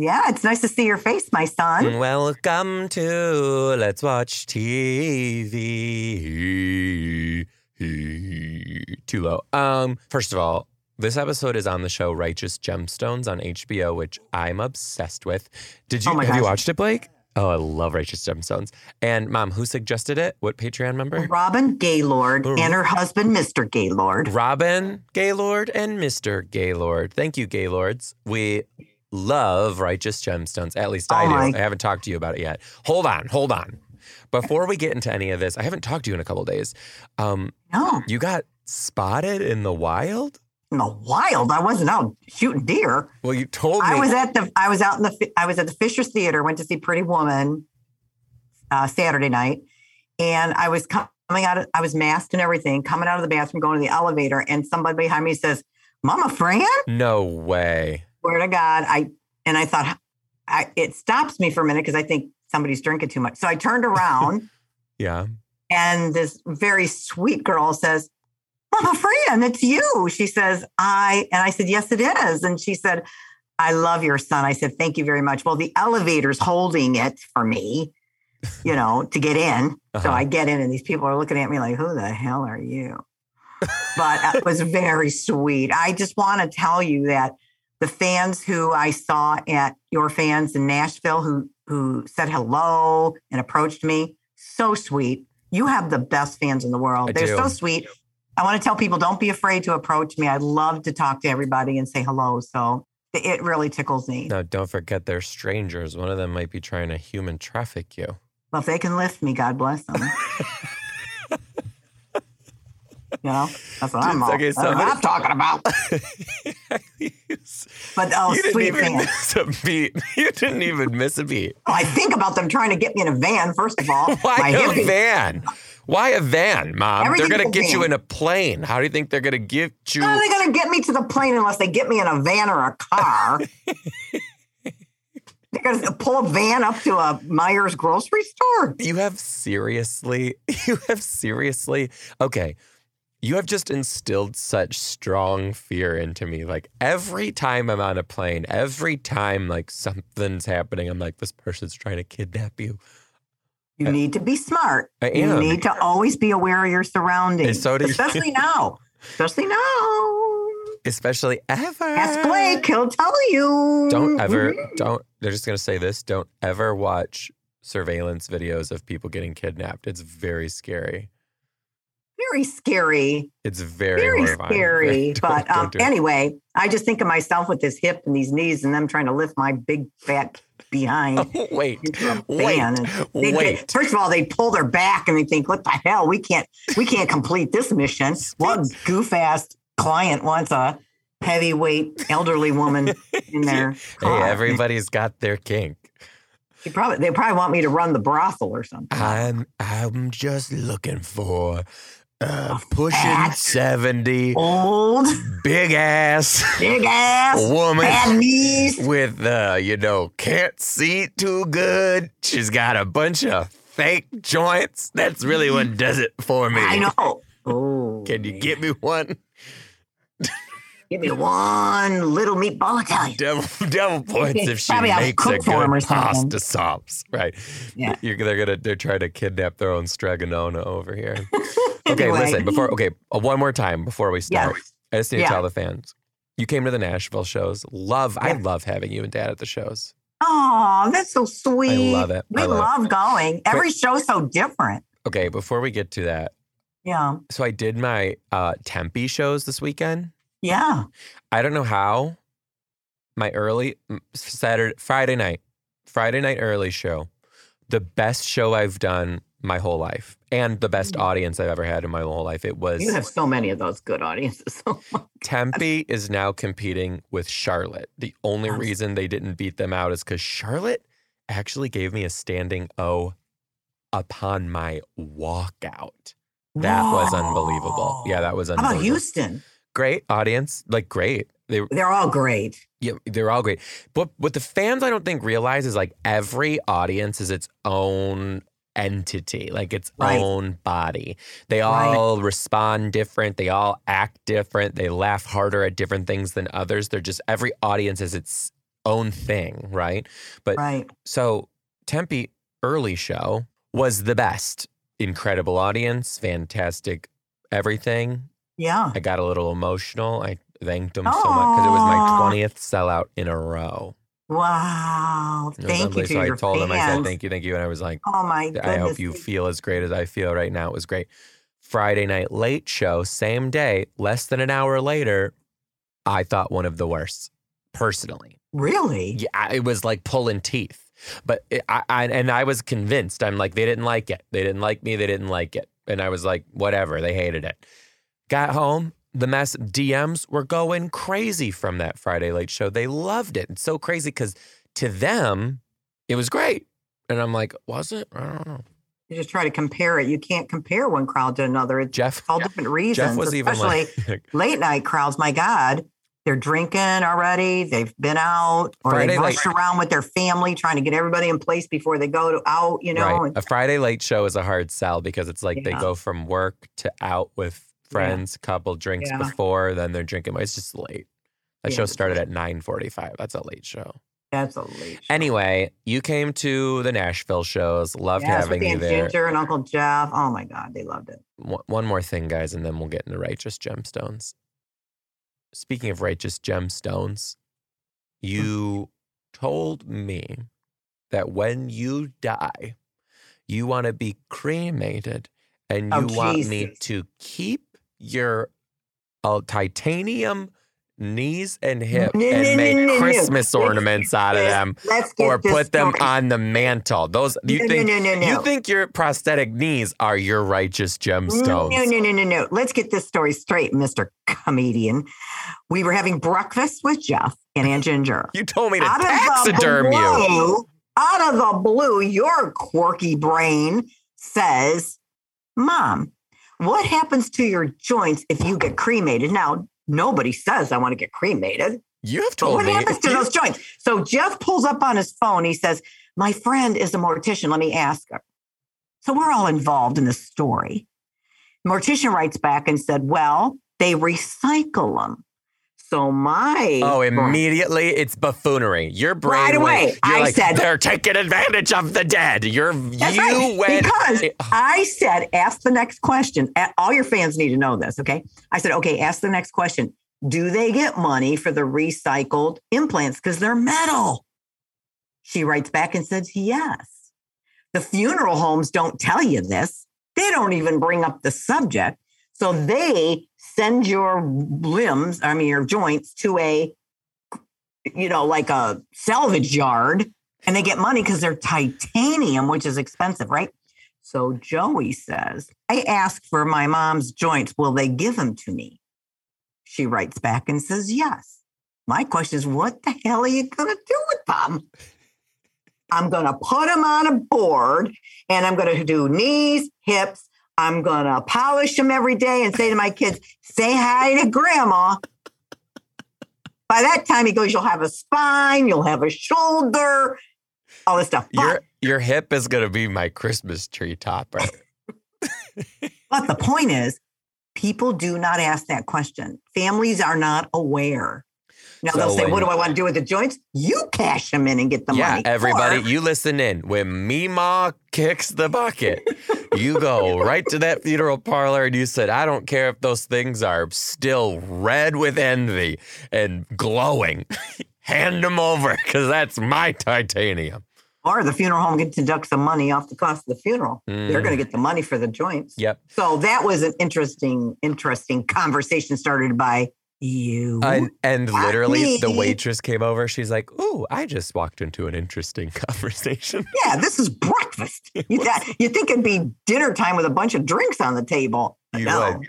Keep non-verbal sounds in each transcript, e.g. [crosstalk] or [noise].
Yeah, it's nice to see your face, my son. Welcome to Let's Watch TV. Too low. Um, first of all, this episode is on the show Righteous Gemstones on HBO, which I'm obsessed with. Did you Oh my have you watched it, Blake? Oh, I love Righteous Gemstones. And mom, who suggested it? What Patreon member? Robin Gaylord and her husband, Mr. Gaylord. Robin Gaylord and Mr. Gaylord. Thank you, Gaylords. We love Righteous Gemstones. At least I Oh do. I haven't talked to you about it yet. Hold on, hold on. Before we get into any of this, I haven't talked to you in a couple days. Um, No, you got spotted in the wild? in the wild. I wasn't out shooting deer. Well, you told me. I was at the I was out in the I was at the Fisher's Theater. Went to see Pretty Woman uh, Saturday night, and I was coming out. Of, I was masked and everything. Coming out of the bathroom, going to the elevator, and somebody behind me says, "Mama Fran." no way. Swear to God, I and I thought I, it stops me for a minute because I think somebody's drinking too much. So I turned around, [laughs] Yeah. and this very sweet girl says. Mama Fran, it's you. She says, I, and I said, yes, it is. And she said, I love your son. I said, thank you very much. Well, the elevator's holding it for me, you know, to get in. So Uh-huh. I get in and these people are looking at me like, who the hell are you? But it was very sweet. I just want to tell you that the fans who I saw at your fans in Nashville who who said hello and approached me, so sweet. You have the best fans in the world. I They're do. so sweet. I want to tell people don't be afraid to approach me. I love to talk to everybody and say hello. So it really tickles me. Now, don't forget they're strangers. One of them might be trying to human traffic you. Well, if they can lift me, God bless them. [laughs] you know, that's what I'm, all, Okay, that's what I'm [laughs] talking about. [laughs] But oh, you didn't even fans. miss a beat. [laughs] You didn't even miss a beat. Oh, I think about them trying to get me in a van, first of all. Why My a hippie- van? Why a van, Mom? Everything's they're gonna get you in a plane. How do you think they're gonna get you? How are they going to get me to the plane unless they get me in a van or a car? They're going to pull a van up to a Meijers grocery store. You have seriously, you have seriously, okay. You have just instilled such strong fear into me. Like every time I'm on a plane, every time like something's happening, I'm like, this person's trying to kidnap you. You need to be smart. I am. You need to always be aware of your surroundings, And so do you. especially now. Especially now. Especially ever. Ask Blake; he'll tell you. Don't ever, mm-hmm. don't, they're just gonna say this don't ever watch surveillance videos of people getting kidnapped. It's very scary. Very scary. It's very, Very horrifying. [laughs] scary. But um, do anyway, I just think of myself with this hip and these knees, and them trying to lift my big fat behind. [laughs] wait, wait, they- they- wait. first of all, they pull their back and they think, "What the hell? We can't, we can't complete this mission." One goof ass client wants a heavyweight elderly woman [laughs] in their Hey, everybody's got their kink. They probably, they probably want me to run the brothel or something. I'm I'm just looking for uh, pushing fat- 70, Old, big ass big ass, woman bad knees. with uh, you know, can't see too good. She's got a bunch of fake joints. That's really what does it for me. I know. Oh, [laughs] Can you get me one? give me one little meatball Italian? Devil, devil points if she Probably makes a cook for 'em or good pasta sauce, right? Yeah. You're, they're gonna they're trying to kidnap their own Strega Nona over here. [laughs] Okay, Anyway. listen. Before okay, uh, one more time before we start. Yes. I just need to Yeah. tell the fans. You came to the Nashville shows. Love, I love having you and Dad at the shows. Oh, that's so sweet. I love it. We I love it. going. Every show's so different. Okay, before we get to that, Yeah. so I did my uh, Tempe shows this weekend. Yeah. I don't know how. My early Saturday, Friday night, Friday night early show, the best show I've done my whole life and the best mm-hmm. audience I've ever had in my whole life. It was. You have so many of those good audiences. [laughs] Oh Tempe is now competing with Charlotte. The only reason they didn't beat them out is because Charlotte actually gave me a standing O upon my walkout. That was unbelievable. Yeah, that was How unbelievable. about Houston? Great audience, like great. They They're all great. yeah, they're all great. But what the fans I don't think realize is like every audience is its own entity, like its Right. own body. They Right. all respond different, they all act different, they laugh harder at different things than others. They're just every audience is its own thing, right? But Right. so Tempe early show was the best. Incredible audience, fantastic everything. Yeah. I got a little emotional. I thanked them so much because it was my 20th sellout in a row. Wow. Thank you to so I told fans. them, I said, thank you, thank you. And I was like, Oh my goodness. I hope you feel as great as I feel right now. It was great. Friday night late show, same day, less than an hour later, I thought one of the worst, personally. Really? Yeah, it was like pulling teeth. But it, I, I and I was convinced. I'm like, they didn't like it. They didn't like me. They didn't like it. And I was like, whatever. They hated it. Got home. The mess DMs were going crazy from that Friday late show. They loved it. It's so crazy because to them, it was great. And I'm like, was it? I don't know. You just try to compare it. You can't compare one crowd to another. It's Jeff, all different reasons. Jeff was even especially like, late night crowds. My God, they're drinking already. They've been out, or Friday they night- rushed around with their family trying to get everybody in place before they go to out. You know, right. A Friday late show is a hard sell because it's like they go from work to out with friends, couple drinks Yeah. before, then they're drinking. It's just late. That Yeah, show started at 9:45. That's a late show. that's a late. show. Anyway, you came to the Nashville shows. Loved yes, having you there. Ginger and Uncle Jeff. Oh my God, they loved it. One one more thing, guys, and then we'll get into righteous gemstones. Speaking of righteous gemstones, hmm. you told me that when you die, you want to be cremated and oh, you Oh, want me to keep your uh, titanium knees and hip No, and no, make no. Christmas ornaments out of them or put them story- on the mantle. Those you no, think no, no, no, no. you think your prosthetic knees are your righteous gemstones? no, no, no, no. No. Let's get this story straight, Mr. Comedian. We were having breakfast with Jeff and Aunt Ginger. [laughs] You told me to Out taxiderm you. blue, out of the blue, your quirky brain says, Mom, what happens to your joints if you get cremated? Now, nobody says I want to get cremated. You have But told what me. happens to those joints? So Jeff pulls up on his phone. He says, My friend is a mortician. Let me ask her. So we're all involved in this story. Mortician writes back and said, Well, they recycle them. So my Oh, immediately it's buffoonery. Your brain Right away, went, I like, said- they're taking advantage of the dead. You're That's you right, went because it- I said, ask the next question. All your fans need to know this, okay? I said, okay, ask the next question. Do they get money for the recycled implants because they're metal? She writes back and says, yes. The funeral homes don't tell you this. They don't even bring up the subject. So they send your limbs, I mean, your joints to a, you know, like a salvage yard and they get money because they're titanium, which is expensive, right? So Joey says, I asked for my mom's joints. Will they give them to me? She writes back and says, Yes. My question is, what the hell are you going to do with them? I'm going to put them on a board and I'm going to do knees, hips. I'm going to polish them every day and say to my kids, say hi to grandma. By that time, he goes, You'll have a spine, you'll have a shoulder, all this stuff. But, your your hip is gonna be my Christmas tree topper. [laughs] but the point is, people do not ask that question. Families are not aware. Now they'll say, when- What do I want to do with the joints? You cash them in and get the yeah, money. everybody, Or- you listen in. When Mima kicks the bucket, [laughs] you go right to that funeral parlor and you said, I don't care if those things are still red with envy and glowing. [laughs] Hand them over because that's my titanium. or the funeral home can deduct some money off the cost of the funeral. They're Mm. going to get the money for the joints. Yep. So that was an interesting, interesting conversation started by you. And, and literally, the waitress came over. She's like, "Ooh, I just walked into an interesting [laughs] conversation." [laughs] yeah, this is breakfast. [laughs] You, th- you think it'd be dinner time with a bunch of drinks on the table? You no.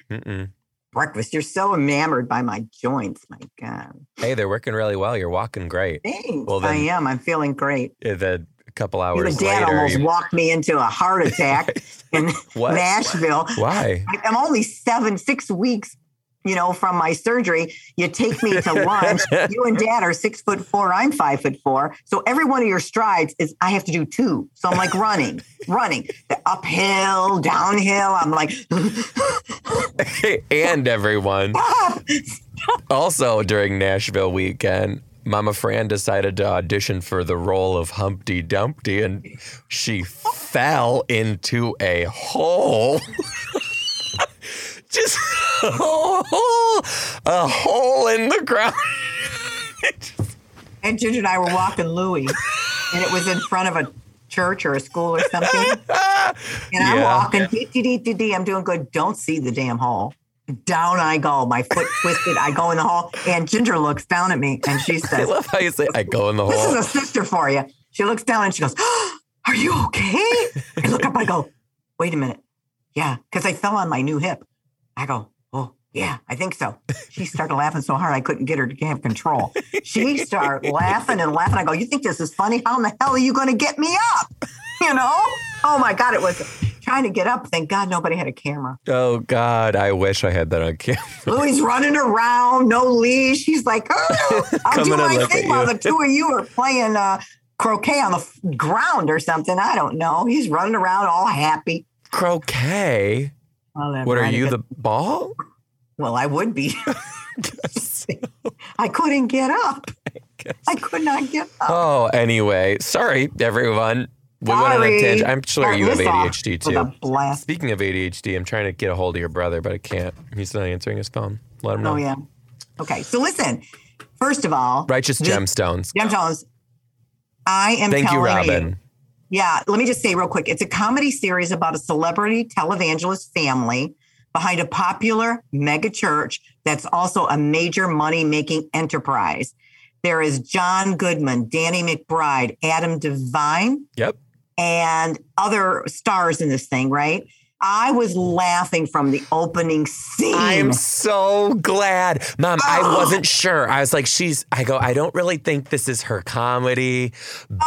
Breakfast. You're so enamored by my joints. My God. Hey, they're working really well. You're walking great. Thanks. Well, I am. I'm feeling great. The couple hours and dad later, almost you- walked me into a heart attack in? Nashville. Why? I'm only seven, six weeks, you know, from my surgery. You take me to lunch. [laughs] you and dad are six foot four. I'm five foot four. So every one of your strides is I have to do two. So I'm like running, [laughs] running, the uphill, downhill. I'm like, [laughs] and everyone. stop. Also, during Nashville weekend, Mama Fran decided to audition for the role of Humpty Dumpty, and she fell into a hole. Just [laughs] a hole, a hole in the ground. And Ginger and I were walking Louie, and it was in front of a church or a school or something. [laughs] And I'm walking, dee, dee, dee, dee, dee. I'm doing good. Don't see the damn hole. Down I go. My foot twisted. I go in the hole, and Ginger looks down at me and she [laughs] says, I love how you say, I go in the hole. This is a sister for you. She looks down and she goes, Are you okay? I look up, I go, Wait a minute. Yeah, because I fell on my new hip. I go, Oh, yeah, I think so. She started laughing so hard I couldn't get her to have control. She started laughing and laughing. I go, You think this is funny? How in the hell are you going to get me up? [laughs] You know? Oh my God, it was trying to get up. Thank God nobody had a camera. Oh, God. I wish I had that on camera. Louie's running around, no leash. He's like, oh, [laughs] I'll do my thing while the two of you are playing uh, croquet on the f- ground or something. I don't know. He's running around all happy. Croquet? Well, What are you, the ball? Well, I would be. [laughs] [laughs] [laughs] I couldn't get up. I could not get up. Oh, anyway. Sorry, everyone. We went on a tangent. I'm sure Start you have ADHD too. Speaking of ADHD, I'm trying to get a hold of your brother, but I can't. He's not answering his phone. Let him oh, know. Oh, yeah. Okay. So listen, first of all, Righteous gemstones. Gemstones. I am Thank you, Robin. Yeah, let me just say real quick. It's a comedy series about a celebrity televangelist family behind a popular mega church that's also a major money making enterprise. There is John Goodman, Danny McBride, Adam Devine, Yep. and other stars in this thing, right? I was laughing from the opening scene. I'm so glad. Mom, I Oh. wasn't sure. I was like, she's, I go, I don't really think this is her comedy, oh,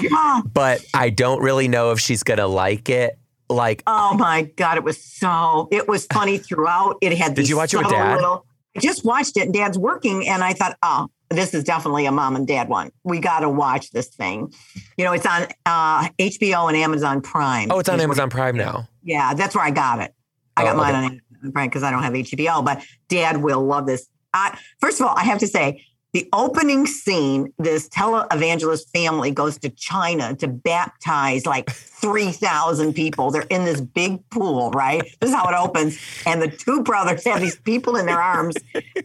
but, God. but I don't really know if she's going to like it. Like, Oh my God, it was so it was funny throughout. It had Did you watch it with Dad? little- I just watched it and dad's working and I thought, oh, this is definitely a mom and dad one. We gotta watch this thing. You know, it's on uh HBO and Amazon Prime. oh, it's on Amazon Prime now. Yeah, that's where I got it. I got Oh, mine okay. on Amazon Prime because I don't have HBO, but dad will love this. I, first of all, I have to say, the opening scene, this televangelist family goes to China to baptize like 3,000 people. They're in this big pool, right? This is how it opens. And the two brothers have these people in their arms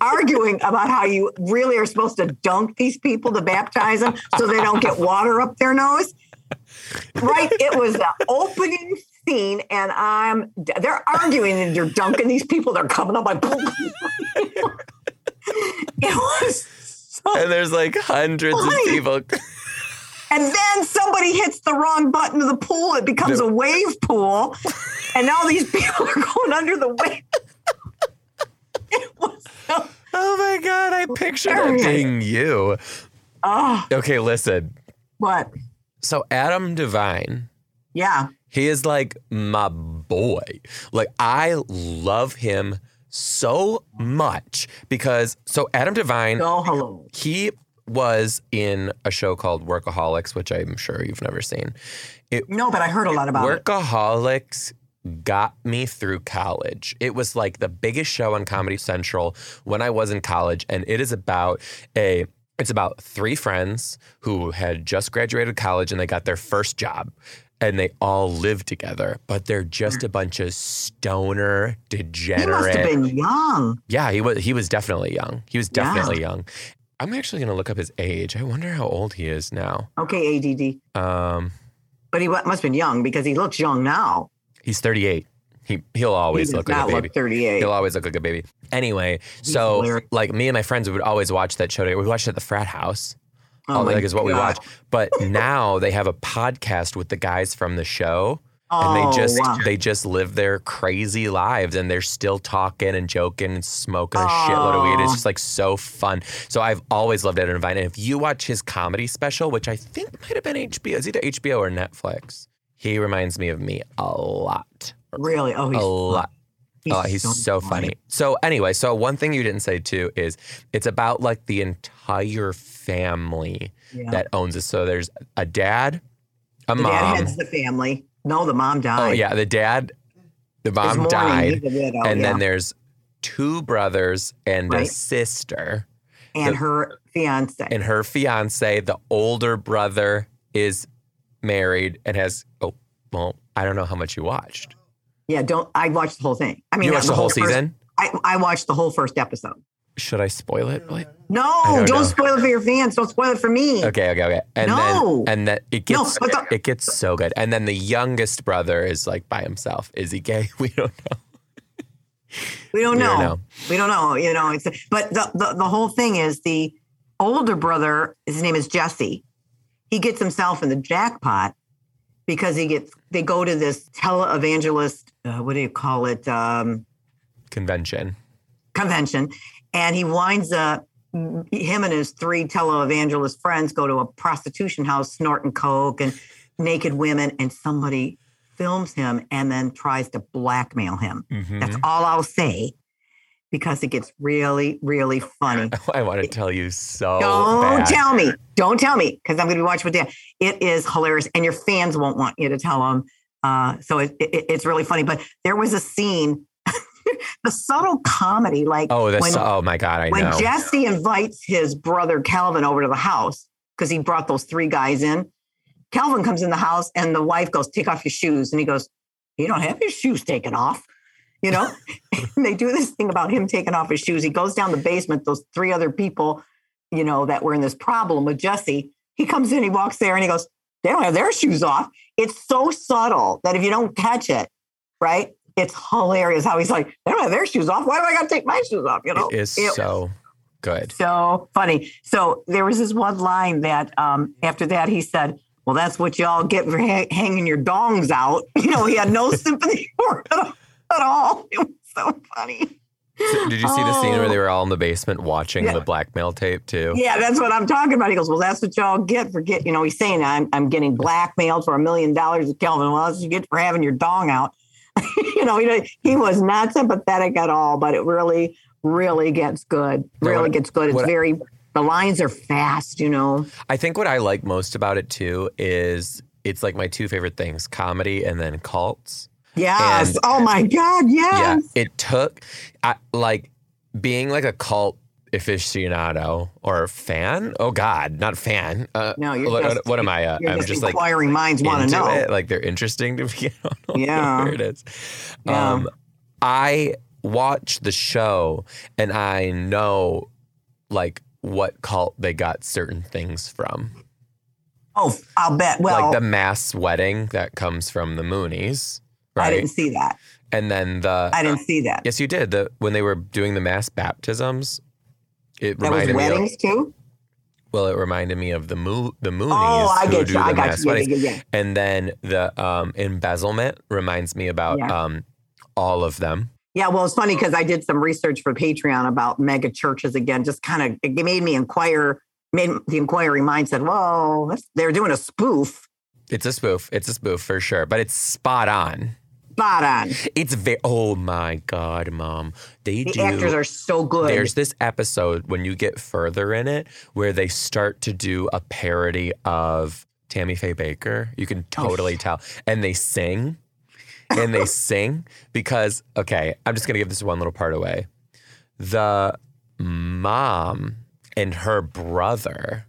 arguing about how you really are supposed to dunk these people to baptize them so they don't get water up their nose. Right? It was the opening scene, and I'm they're arguing and you're dunking these people. They're coming up like [laughs] it was [laughs] And there's like hundreds of people. [laughs] And then somebody hits the wrong button of the pool. It becomes a wave pool. And now these [laughs] people are going under the wave. It was so, Oh my God, I pictured it being you. oh, Okay, listen. what? So, Adam Devine, Yeah. he is like my boy. Like, I love him so much because, so Adam Devine, hello. he was in a show called Workaholics, which I'm sure you've never seen. It, No, but I heard a lot about it. Workaholics got me through college. It was like the biggest show on Comedy Central when I was in college, and it is about a. It's about three friends who had just graduated college and they got their first job. And they all live together, but they're just a bunch of stoner, degenerate. He must have been young. Yeah, he was. He was definitely young. He was Yeah. definitely young. I'm actually gonna look up his age. I wonder how old he is now. Okay, ADD. Um, But he must have been young because he looks young now. he's 38. He he'll always he look like a baby. look 38. He'll always look like a baby. Anyway, so hilarious. like me and my friends would always watch that show. together. We watched it at the frat house. Oh Oh, like is what we watch. But [laughs] now they have a podcast with the guys from the show. Oh, and they oh, just wow. they just live their crazy lives and they're still talking and joking and smoking a shitload of weed. It's Oh. just like so fun. So I've always loved Adam Devine. And if you watch his comedy special, which I think might have been HBO, it's either HBO or Netflix, he reminds me of me a lot. really. Oh, he's a lot. He's, oh, he's so, funny. So anyway, so one thing you didn't say too is it's about like the entire family Yeah. that owns it. So there's a dad, a the mom. dad heads the family. No, the mom died. Oh yeah, the dad, the mom died, a widow, and yeah. then there's two brothers and a sister, and the- her fiance. and her fiance. The older brother is married and has oh well, I don't know how much you watched. yeah, don't. I watched the whole thing. I mean, you watched the whole first- season. I, I watched the whole first episode. Should I spoil it? Blake? No, don't don't, spoil it for your fans. Don't spoil it for me. Okay, okay, okay. And No. then and that it gets but the- it gets so good. And then the youngest brother is like by himself. Is he gay? [laughs] We don't know. We don't We know. don't know. We don't know. You know, it's but the, the the whole thing is the older brother. His name is Jesse. He gets himself in the jackpot because he gets. They go to this televangelist. Uh, what do you call it? Um, Convention. convention, and he winds up. Him and his three televangelist friends go to a prostitution house, snorting coke and naked women, and somebody films him and then tries to blackmail him. Mhm. That's all I'll say because it gets really, really funny. [laughs] I want to tell you so Don't bad. tell me. Don't tell me because I'm going to be watching with Dan. It is hilarious, and your fans won't want you to tell them. Uh, so it, it, it's really funny. But there was a scene, [laughs] the subtle comedy, like Oh, that's oh my god! I when know. Jesse invites his brother Calvin over to the house because he brought those three guys in. Calvin comes in the house and the wife goes, "Take off your shoes," and he goes, "You don't have your shoes taken off." You know, [laughs] [laughs] they do this thing about him taking off his shoes. He goes down the basement. Those three other people, you know, that were in this problem with Jesse. He comes in, he walks there, and he goes, "They don't have their shoes off." It's so subtle that if you don't catch it, right, it's hilarious how he's like, "They don't have their shoes off. Why do I got to take my shoes off?" You know, it is It- so good. so funny. So there was this one line that um, after that he said, "Well, that's what y'all get for ha- hanging your dongs out." [laughs] You know, he had no [laughs] sympathy for it at all. It was so funny. So did you see the scene where Oh. they were all in the basement watching Yeah. the blackmail tape too? Yeah, that's what I'm talking about. He goes, "Well, that's what y'all get for get." You know, he's saying, "I'm I'm getting blackmailed for a million dollars." Of Kelvin, well, that's what you get for having your dong out. [laughs] you know, he he was not sympathetic at all, but it really, really gets good. Really what- gets good. It's very. The lines are fast. You know. I think what I like most about it too is it's like my two favorite things: comedy and then cults. Yes. And- oh my God. Yes. Yeah, it took I, like being like a cult aficionado or fan. Oh God, not fan. Uh, No, you're what, just- what am I? Uh, I'm just, just like inquiring minds want to know. it. Like they're interesting to me. [laughs] I don't know Yeah. [laughs] where it is. Yeah. Um, I watch the show and I know like what cult they got certain things from. Oh, I'll bet. Well, like the mass wedding that comes from the Moonies, Right? I didn't see that. and then the I didn't see that. yes, you did. The when they were doing the mass baptisms, it that was reminded me. Of, weddings too. well, it reminded me of the Mo- the Moonies Oh, I who get do you. the I got mass you. Yeah, weddings. yeah, yeah. And then the um, embezzlement reminds me about Yeah. um, all of them. Yeah, well, it's funny because I did some research for Patreon about mega churches again. Just kind of it made me inquire. Made the inquiry mind said, "Whoa, that's, they're doing a spoof." It's a spoof. It's a spoof for sure, but it's spot on. Spot on. It's very. Oh my god, mom! They The do. actors are so good. There's this episode when you get further in it where they start to do a parody of Tammy Faye Bakker. You can Oh, totally tell. And they sing. And they [laughs] sing because, okay, I'm just going to give this one little part away. The mom and her brother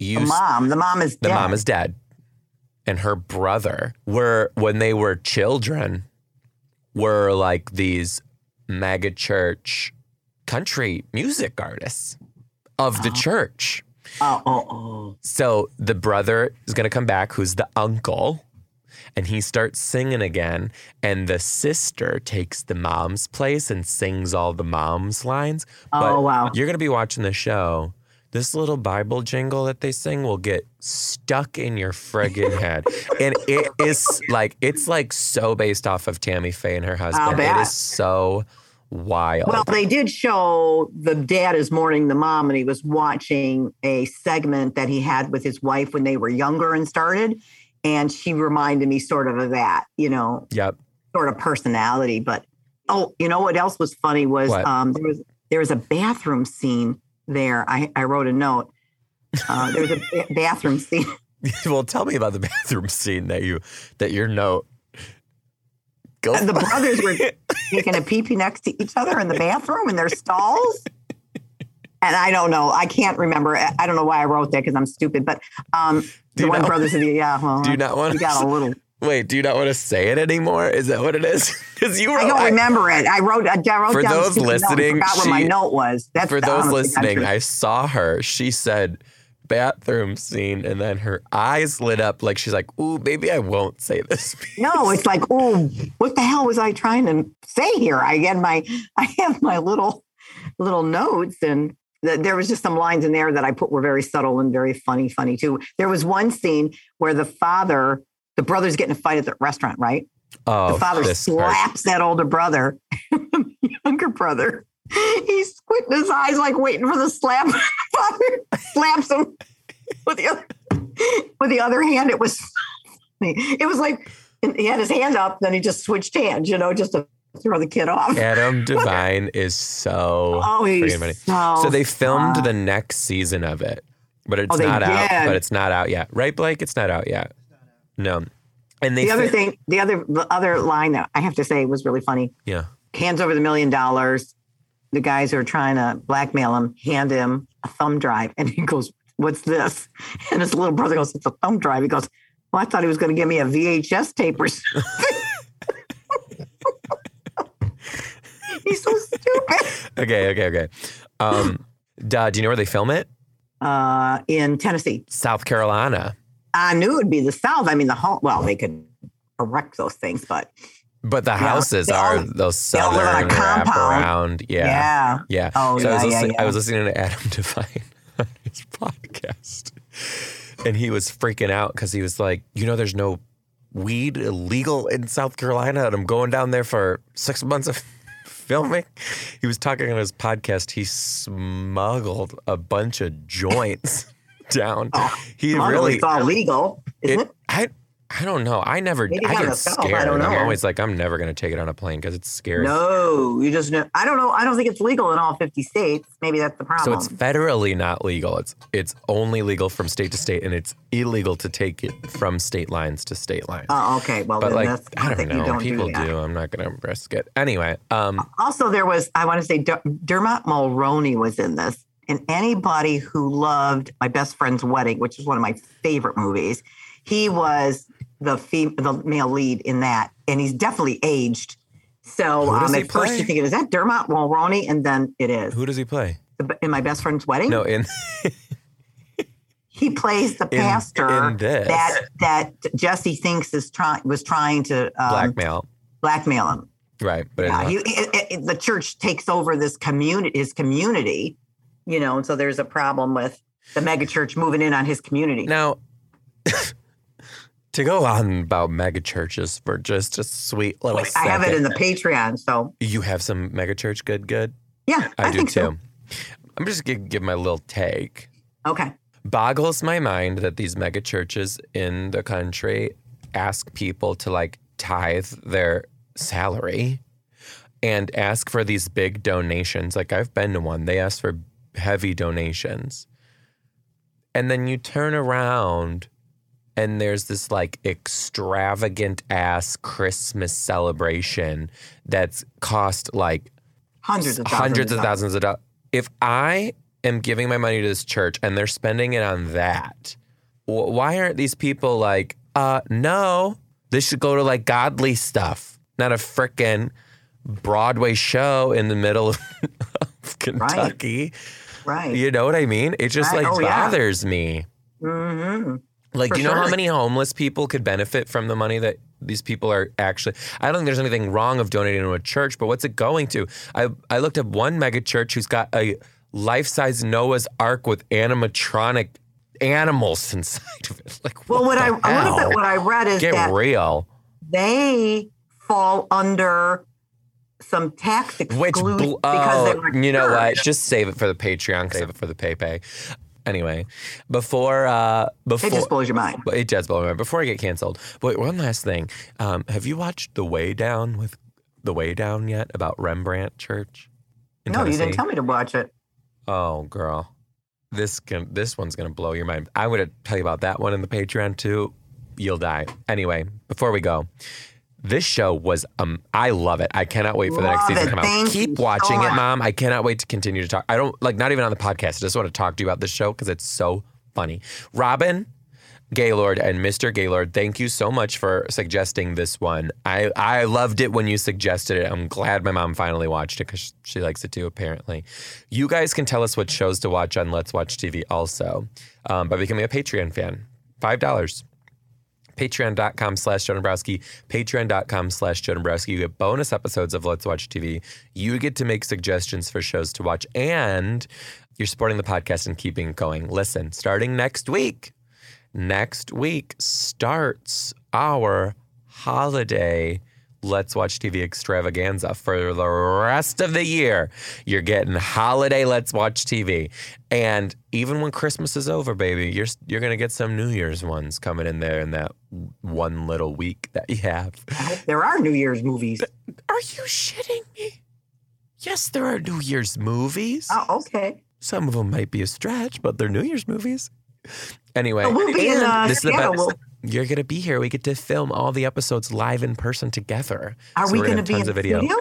the mom. The mom is the dead. mom is dead. And her brother were when they were children were like these mega church country music artists of the Oh. church. Oh, oh, oh. So the brother is going to come back who's the uncle and he starts singing again and the sister takes the mom's place and sings all the mom's lines Oh, wow. you're going to be watching the show this little bible jingle that they sing will get stuck in your friggin' head. [laughs] And it is like it's like so based off of tammy faye and her husband. It is so wild. Well, they did show the dad is mourning the mom, and he was watching a segment that he had with his wife when they were younger and started. And she reminded me sort of of that, you know, yep. sort of personality. But oh, you know what else was funny was um, there was there was a bathroom scene there. I, I wrote a note. Uh, there was a ba- bathroom scene. [laughs] well tell me about the bathroom scene that you that your note go And the brothers were [laughs] taking a pee pee next to each other in the bathroom in their stalls. And I don't know. I can't remember. I don't know why I wrote that because I'm stupid. But um, the one of the yeah. Well, do you not want we got a little. Wait, do you not want to say it anymore? Is that what it is? [laughs] Because you were I don't remember it. I wrote. I wrote For down those stupid note and listening, forgot what my she- note was. That's for the those honest to God listening. I saw her. She said bathroom scene, and then her eyes lit up like she's like, "Ooh, maybe I won't say this." [laughs] No, it's like, oh, what the hell was I trying to say here? I had my, [laughs] I have my little, little notes, and th- there was just some lines in there that I put were very subtle and very funny, funny too. There was one scene where the father, the brothers get in a fight at the restaurant, right? Oh, the father this part. slaps that older brother, [laughs] younger brother. He's squinting his eyes like waiting for the slap. [laughs] father slaps him with the other, with the other hand. It was it was like he had his hand up, then he just switched hands, you know, just to throw the kid off. Adam [laughs] Devine is so Oh, he's funny. so, So they filmed fun. the next season of it, but it's Oh, not out. But it's not out yet, right, Blake? It's not out yet. No, and they the other thing, the other the other line that I have to say was really funny. yeah. Hands over the million dollars. The guys who are trying to blackmail him hand him a thumb drive, and he goes, "What's this?" [laughs] And his little brother goes, "It's a thumb drive." He goes, "Well, I thought he was going to give me a VHS tape or something." [laughs] He's so stupid. Okay, okay, okay. Um, duh, do you know where they film it? Uh, in Tennessee, South Carolina. I knew it would be the South. I mean, the whole. Well, they could erect those things, but But the houses They all- are those they all live on a southern compound. wraparound. Yeah. yeah. Yeah. Oh, so I was, yeah, yeah, I was listening to Adam [laughs] Devine on his podcast. And he was freaking out because he was like, you know, there's no weed illegal in South Carolina. And I'm going down there for six months of [laughs] filming. He was talking on his podcast. He smuggled a bunch of joints [laughs] down. he really it's all legal, isn't it? it, I I don't know. I never. Maybe I get south, I scared. don't know. I'm always like, I'm never gonna take it on a plane because it's scary. No, you just know. I don't know. I don't think it's legal in all 50 states. Maybe that's the problem. So it's federally not legal. It's it's only legal from state to state, and it's illegal to take it from state lines to state lines. oh, okay. Well, but like, that's, I don't think know. You don't People do, do. I'm not gonna risk it. Anyway, um, Also, there was, I want to say, Der- Dermot Mulroney was in this. And anybody who loved My Best Friend's Wedding, which is one of my favorite movies, he was the fem- the male lead in that. And he's definitely aged. So um, at first play? you think, is that Dermot Mulroney? And then it is. who does he play? In My Best Friend's Wedding? No, in [laughs] he plays the pastor in this. that that Jesse thinks is trying was trying to um, blackmail, blackmail him. right? But Yeah, he, it, it- the church takes over this community, his community, you know, and so there's a problem with the megachurch moving in on his community. now. [laughs] to go on about megachurches for just a sweet little I have it in the Patreon, so You have some megachurch good good? yeah, I, I, do too. so. I'm just gonna give my little take. Okay, Boggles my mind that these megachurches in the country ask people to like tithe their salary and ask for these big donations. Like I've been to one, they ask for heavy donations. And then you turn around and there's this like extravagant ass Christmas celebration that's cost like hundreds of thousands hundreds of dollars. thousands of dollars. If I am giving my money to this church and they're spending it on that, wh- why aren't these people like, uh, no, this should go to like godly stuff, not a frickin' Broadway show in the middle of, [laughs] of Kentucky. right? You know what I mean? It just Right. like Oh, yeah. bothers me. hmm Like, For do you know how many homeless people could benefit from the money that these people are actually? I don't think there's anything wrong of donating to a church, but what's it going to? I I looked up one mega church who's got a life size Noah's Ark with animatronic animals [laughs] inside of it. Like, Well, what the I a little hell? bit what I read is get that real. they fall under some tax Which exclusion bl- because they oh, you know what? Just save it for the Patreon. Save it for the PayPay. Anyway, before uh before It just blows your mind. It does blow my mind. Before I get canceled, but one last thing. Um, have you watched The Way Down with The Way Down yet about Remnant Church? No, you didn't tell me to watch it. Oh, girl, this can this one's gonna blow your mind. I'm gonna tell you about that one in the Patreon too. You'll die. Anyway, before we go. This show was um I love it. I cannot wait for the next Love season to come out. Thank Keep you so watching it, much. mom. I cannot wait to continue to talk. I don't like not even on the podcast. I just want to talk to you about this show because it's so funny. Robin, Gaylord and Mr. Gaylord, thank you so much for suggesting this one. I, I loved it when you suggested it. I'm glad my mom finally watched it because she likes it too, apparently. You guys can tell us what shows to watch on Let's Watch TV also um, by becoming a Patreon fan. $5. Patreon.com slash Joe Dombrowski, patreon.com slash Joe Dombrowski. You get bonus episodes of Let's Watch TV. You get to make suggestions for shows to watch, and you're supporting the podcast and keeping going. Listen, starting next week, next week starts our holiday Let's Watch TV extravaganza for the rest of the year. You're getting holiday Let's Watch TV. And even when Christmas is over, baby, you're you're going to get some New Year's ones coming in there in that one little week that you have. There are New Year's movies. Are you shitting me? Yes, there are New Year's movies. Oh, okay. Some of them might be a stretch, but they're New Year's movies. Anyway, we'll be in, uh, this is the best. We'll- You're gonna be here. We get to film all the episodes live in person together. Are So we going gonna be in the video. studio?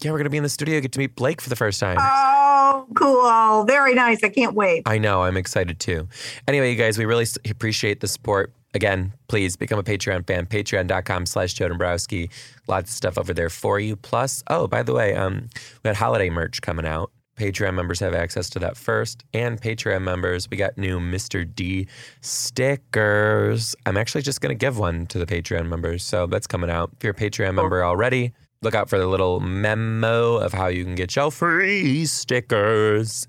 Yeah, we're gonna be in the studio. Get to meet Blake for the first time. Oh, cool. Very nice. I can't wait. I know. I'm excited too. Anyway, you guys, we really appreciate the support. Again, please become a Patreon fan. Patreon.com slash Joe Dombrowski. Lots of stuff over there for you. Plus, oh, by the way, um, we had holiday merch coming out. Patreon members have access to that first. And Patreon members, we got new Mr. D stickers. I'm actually just going to give one to the Patreon members. So that's coming out. If you're a Patreon member already, look out for the little memo of how you can get your free stickers.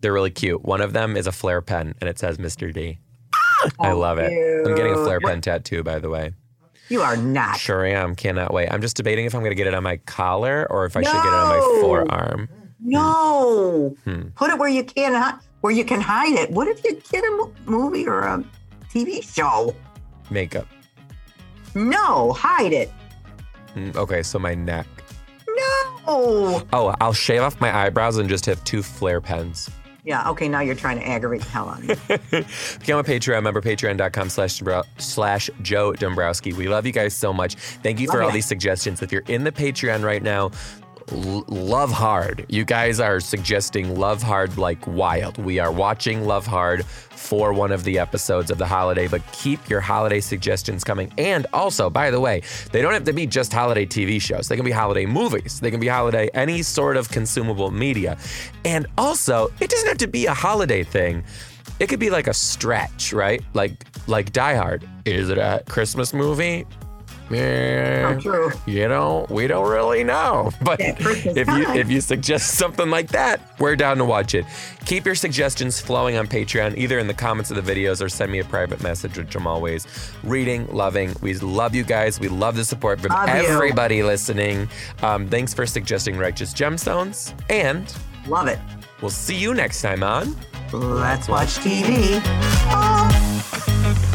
They're really cute. One of them is a flare pen and it says Mr. D. Ah, I Oh, love it. I'm getting a flare pen tattoo, by the way. You are not. Sure am. Cannot wait. I'm just debating if I'm going to get it on my collar or if I should get it on my forearm. No. Hmm. Put it where you can where you can hide it. What if you get a movie or a TV show? Makeup. No, hide it. Mm, Okay, so my neck. No. Oh, I'll shave off my eyebrows and just have two flare pens. Yeah. Okay. Now you're trying to aggravate the hell of me. [laughs] Become a Patreon member, patreon.com slash, slash Joe Dombrowski. We love you guys so much. Thank you for Love all ya. these suggestions. If you're in the Patreon right now, love hard. You guys are suggesting love hard like wild. We are watching Love Hard for one of the episodes of the holiday, but keep your holiday suggestions coming. And also, by the way, they don't have to be just holiday TV shows. They can be holiday movies. They can be holiday, any sort of consumable media. And also, it doesn't have to be a holiday thing. It could be like a stretch, right? Like like Die Hard. Is it a Christmas movie? Yeah. Oh, true. You know, we don't really know. [laughs] But Yeah, if you if you suggest [laughs] something like that, we're down to watch it. Keep your suggestions flowing on Patreon, either in the comments of the videos or send me a private message, which I'm always reading, loving. We love you guys. We love the support from Love you. everybody listening. Um, thanks for suggesting Righteous Gemstones. And Love it. we'll see you next time on. Let's watch TV. Oh.